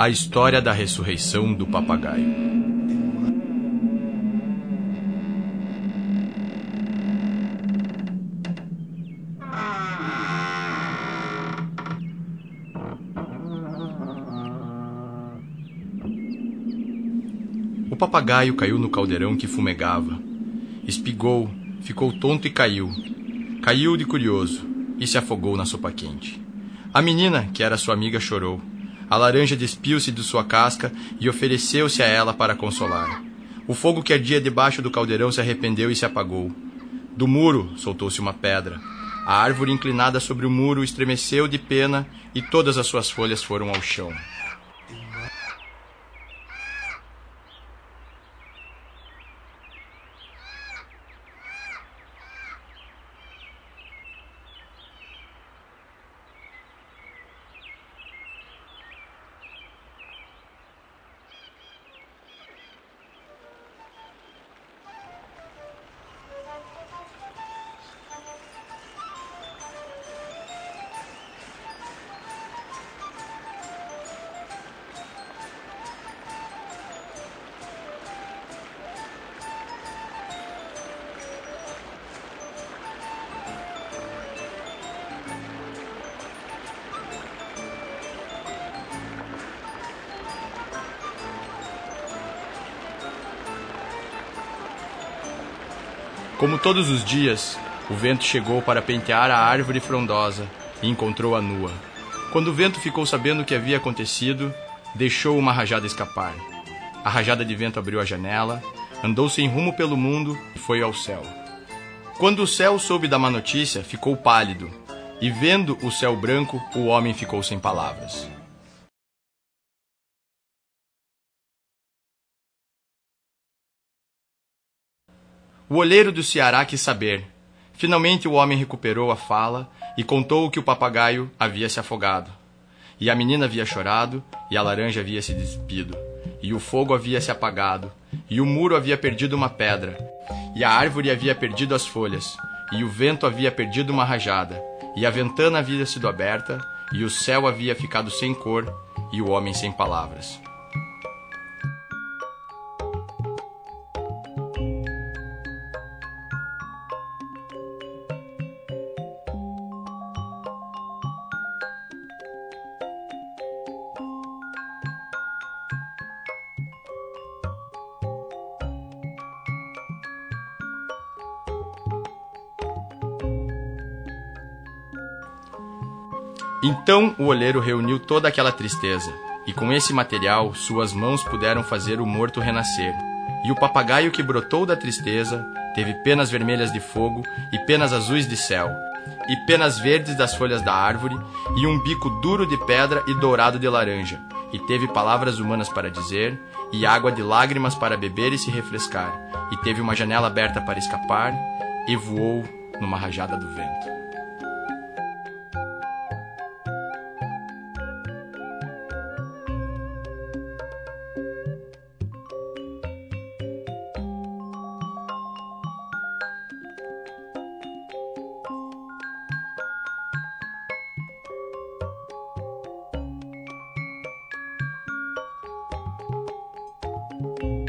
A história da ressurreição do papagaio. O papagaio caiu no caldeirão que fumegava. Espigou, ficou tonto e caiu. Caiu de curioso e se afogou na sopa quente. A menina, que era sua amiga, chorou. A laranja despiu-se de sua casca e ofereceu-se a ela para consolar. O fogo que ardia debaixo do caldeirão se arrependeu e se apagou. Do muro soltou-se uma pedra. A árvore inclinada sobre o muro estremeceu de pena e todas as suas folhas foram ao chão. Como todos os dias, o vento chegou para pentear a árvore frondosa e encontrou-a nua. Quando o vento ficou sabendo o que havia acontecido, deixou uma rajada escapar. A rajada de vento abriu a janela, andou sem rumo pelo mundo e foi ao céu. Quando o céu soube da má notícia, ficou pálido, e vendo o céu branco, o homem ficou sem palavras. O olheiro do Ceará quis saber. Finalmente o homem recuperou a fala e contou que o papagaio havia se afogado. E a menina havia chorado, e a laranja havia se despido, e o fogo havia se apagado, e o muro havia perdido uma pedra, e a árvore havia perdido as folhas, e o vento havia perdido uma rajada, e a ventana havia sido aberta, e o céu havia ficado sem cor, e o homem sem palavras. Então o olheiro reuniu toda aquela tristeza, e com esse material suas mãos puderam fazer o morto renascer. E o papagaio que brotou da tristeza teve penas vermelhas de fogo e penas azuis de céu, e penas verdes das folhas da árvore, e um bico duro de pedra e dourado de laranja, e teve palavras humanas para dizer, e água de lágrimas para beber e se refrescar, e teve uma janela aberta para escapar, e voou numa rajada do vento. you